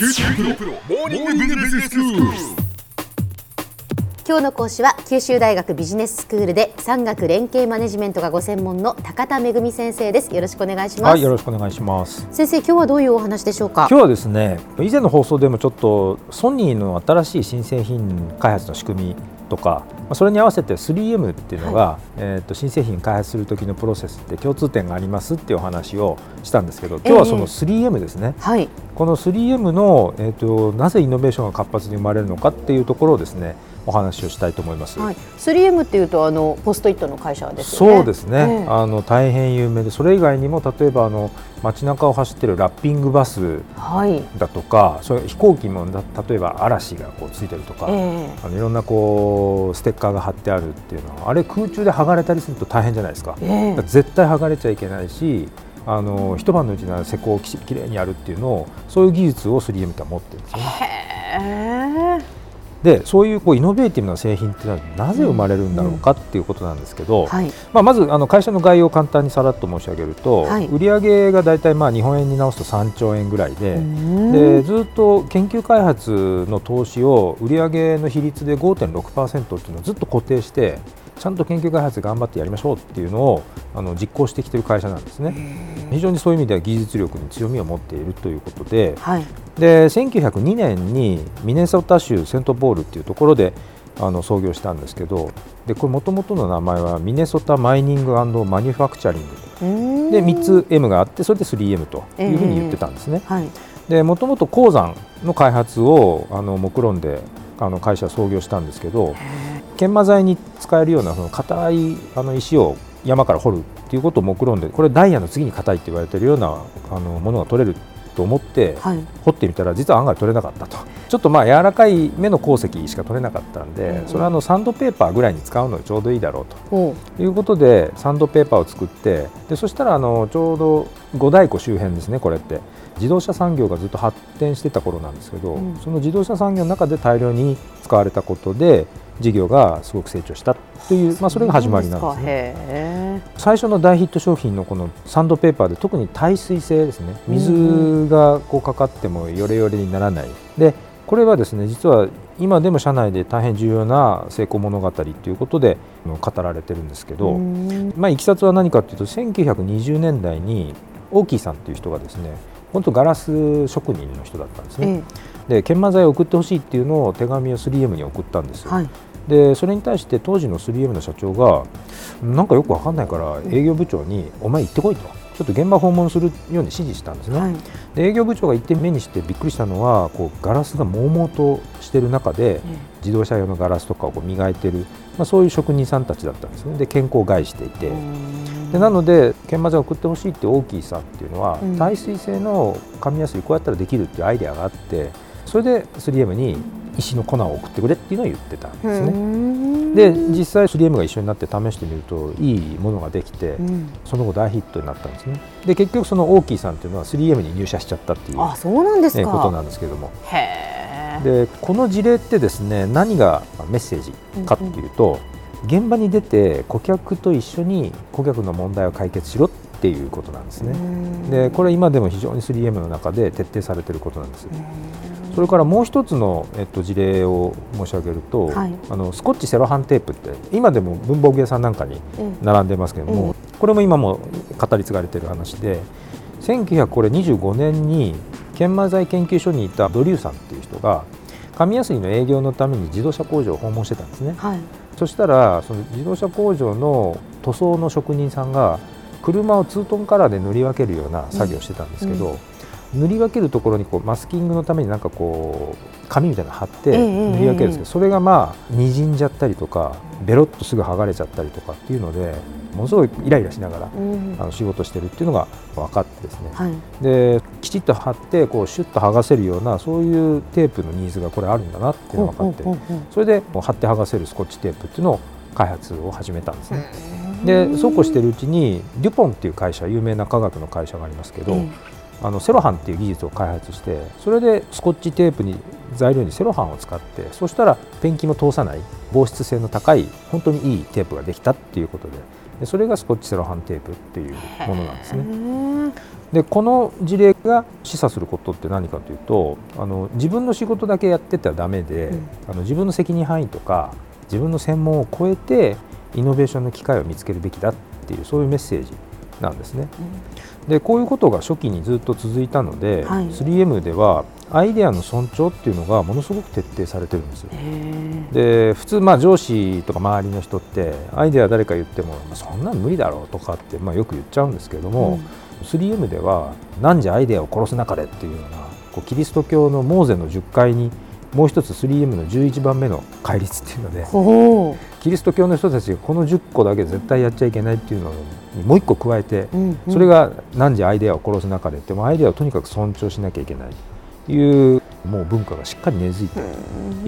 九州大学モーニングビジネススクール。今日の講師は九州大学ビジネススクールで産学連携マネジメントがご専門の高田恵先生ですよろしくお願いします、はい、よろしくお願いします。先生今日はどういうお話でしょうか？今日はですね、以前の放送でもちょっとソニーの新しい新製品開発の仕組みとか、まあそれに合わせて 3M っていうのが、えっと新製品開発する時のプロセスって共通点がありますっていうお話をしたんですけど、今日はその 3M ですね。はい。この 3M のえっとなぜイノベーションが活発に生まれるのかっていうところをですね、お話をしたいと思います。はい。3M っていうとあのポストイットの会社ですよね。そうですね、ええ。あの大変有名でそれ以外にも例えばあの街中を走ってるラッピングバスはい。だとかそういう飛行機もだ例えば嵐がこうついてるとか、ええ。あのいろんなこうステッカーが貼ってあるっていうのはあれ空中で剥がれたりすると大変じゃないですか,、ええ。絶対剥がれちゃいけないしあの一晩のうちに施工をききれいにやるっていうのをそういう技術を 3M って持ってるんですよね。でそういうこうイノベーティブな製品っていうのはなぜ生まれるんだろうかっていうことなんですけど、はい。まあ、まずあの会社の概要を簡単にさらっと申し上げると、はい。売上が大体まあ日本円に直すと3兆円ぐらいで,、うん。でずっと研究開発の投資を売上の比率で5.6%っていうのをずっと固定してちゃんと研究開発頑張ってやりましょうっていうのをあの実行してきている会社なんですね。非常にそういう意味では技術力に強みを持っているということではい。で1902年にミネソタ州セントポールっていうところであの創業したんですけどでこれもともとの名前はミネソタマイニングマニュファクチャリング。で3つ M があってそれで 3M というふうに言ってたんですね。はい。でもともと鉱山の開発をあの目論んであの会社は創業したんですけど研磨材に使えるようなその硬いあの石を山から掘るっていうことを目論んでこれダイヤの次に硬いって言われているようなあのものが取れると思ってはい。掘ってみたら実は案外取れなかったと。ちょっとまあ柔らかい目の鉱石しか取れなかったんで、うん。それはあのサンドペーパーぐらいに使うのがちょうどいいだろうと。ほということでサンドペーパーを作ってでそしたらあのちょうど五大湖周辺ですねこれって。自動車産業がずっと発展してた頃なんですけど、うん。その自動車産業の中で大量に使われたことで事業がすごく成長したという、まあ、それが始まりなんですね。最初の大ヒット商品のこのサンドペーパーで特に耐水性ですね。水がこうかかってもヨレヨレにならない。でこれはですね実は今でも社内で大変重要な成功物語ということで語られてるんですけど、うん。まあ、いきさつは何かというと1920年代にオーキーさんという人がですね本当ガラス職人の人だったんですね、えで研磨剤を送ってほしいっていうのを手紙を 3M に送ったんですよ、えはい。でそれに対して当時の 3M の社長がなんかよくわかんないから営業部長にお前行ってこいと。ちょっと現場訪問するように指示したんですね、はい。で営業部長が行って目にしてびっくりしたのはこうガラスが悶々としてる中で自動車用のガラスとかをこう磨いてる、まあ、そういう職人さんたちだったんですね。で健康を害していて、でなので研磨剤を送ってほしいって大きいさんっていうのは、うん。耐水性の紙やすりこうやったらできるっていうアイデアがあってそれで 3M に石の粉を送ってくれっていうのを言ってたんですね。ねで実際 3M が一緒になって試してみるといいものができて、うん。その後大ヒットになったんですね。で結局その大きいさんっていうのは 3M に入社しちゃったっていう、あそうなんですか。ねことなんですけれども。へえでこの事例ってですね何がメッセージかっていうと、現場に出て顧客と一緒に顧客の問題を解決しろっていうことなんですね。でこれ今でも非常に 3M の中で徹底されていることなんです。それからもう一つの、えっと、事例を申し上げると、はい。あのスコッチセロハンテープって今でも文房具屋さんなんかに並んでますけれども、これも今も語り継がれている話で1925年に研磨剤研究所にいたドリューさんっていう人が紙やすりの営業のために自動車工場を訪問してたんですね。はい。そしたらその自動車工場の塗装の職人さんが車をツートンカラーで塗り分けるような作業をしてたんですけど、塗り分けるところにこうマスキングのためになんかこう紙みたいなの貼ってええ塗り分けるんですけど、それがまあ滲んじゃったりとかベロッとすぐ剥がれちゃったりとかっていうのでものすごいイライラしながらうん。あの仕事してるっていうのが分かってですね、はい。できちっと貼ってこうシュッと剥がせるようなそういうテープのニーズがこれあるんだなっていうのが分かってそれでもう貼って剥がせるスコッチテープっていうのを開発を始めたんですね。でそうこうしてるうちにデュポンっていう会社有名な科学の会社がありますけど、えあのセロハンっていう技術を開発してそれでスコッチテープに材料にセロハンを使ってそしたらペンキも通さない防湿性の高い本当にいいテープができたっていうことででそれがスコッチセロハンテープっていうものなんですね。でこの事例が示唆することって何かというとあの自分の仕事だけやっててはダメで、うん、あの自分の責任範囲とか自分の専門を超えてイノベーションの機会を見つけるべきだっていうそういうメッセージなんですね。うん、でこういうことが初期にずっと続いたので、はい、3M ではアイデアの尊重っていうのがものすごく徹底されてるんですよ。で普通まあ上司とか周りの人ってアイデア誰か言ってもそんなの無理だろうとかってまあよく言っちゃうんですけれども、うん、3M では何時アイデアを殺す中でっていうようなこうキリスト教のモーゼの10回にもう一つ 3M の11番目の戒律っていうのでキリスト教の人たちがこの10個だけ絶対やっちゃいけないっていうのにもう一個加えて、うんうん、それが何時アイデアを殺す中でってもアイデアをとにかく尊重しなきゃいけないいうもう文化がしっかり根付いて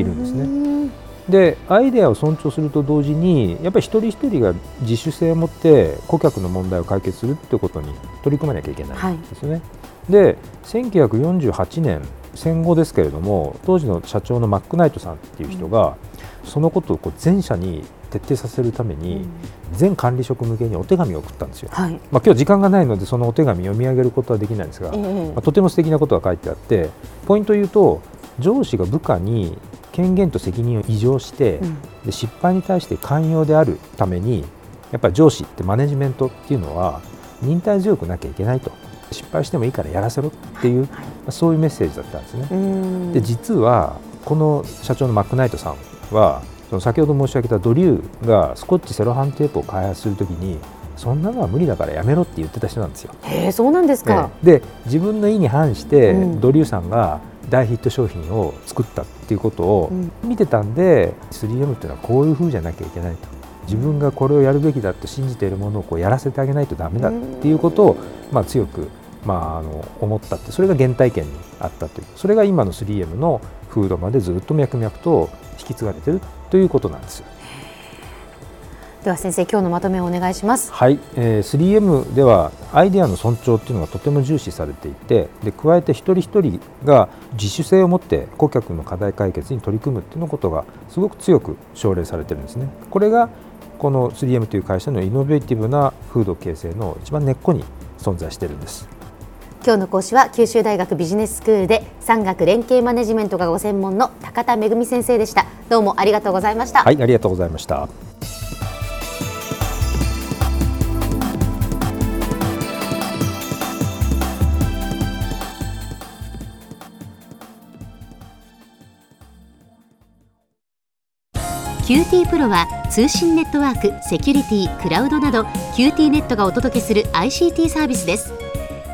いるんですね。でアイデアを尊重すると同時にやっぱり一人一人が自主性を持って顧客の問題を解決するってことに取り組まなきゃいけないんですね。はい、で1948年戦後ですけれども当時の社長のマックナイトさんっていう人が、そのことをこう全社に徹底させるために、全管理職向けにお手紙を送ったんですよ、はい、まあ今日時間がないのでそのお手紙読み上げることはできないんですが、えー、まあ、とても素敵なことが書いてあってポイントを言うと上司が部下に権限と責任を異常して、うん、で失敗に対して寛容であるためにやっぱり上司ってマネジメントっていうのは忍耐強くなきゃいけないと失敗してもいいからやらせろっていう、はい、まあ、そういうメッセージだったんですね。で実はこの社長のマックナイトさんはその先ほど申し上げたドリューがスコッチセロハンテープを開発するときにそんなのは無理だからやめろって言ってた人なんですよ。へえそうなんですか、で自分の意に反して、ドリューさんが大ヒット商品を作ったっていうことを見てたんで、3M っていうのはこういうふうじゃなきゃいけないと。自分がこれをやるべきだと信じているものをこうやらせてあげないとだめだっていうことを、まあ、強く、まあ、あの思ったってそれが原体験にあったというそれが今の 3M の風土までずっと脈々と引き継がれているということなんです。では先生今日のまとめをお願いします。はい、えー、3M ではアイデアの尊重っていうのがとても重視されていてで加えて一人一人が自主性を持って顧客の課題解決に取り組むっていうのことがすごく強く奨励されてるんですね。これがこの 3M という会社のイノベーティブな風土形成の一番根っこに存在しているんです今日の講師は九州大学ビジネススクールで産学連携マネジメントがご専門の高田恵先生でした。どうもありがとうございました。はいありがとうございました。QT プロは通信ネットワーク、セキュリティ、クラウドなど QT ネットがお届けする ICT サービスです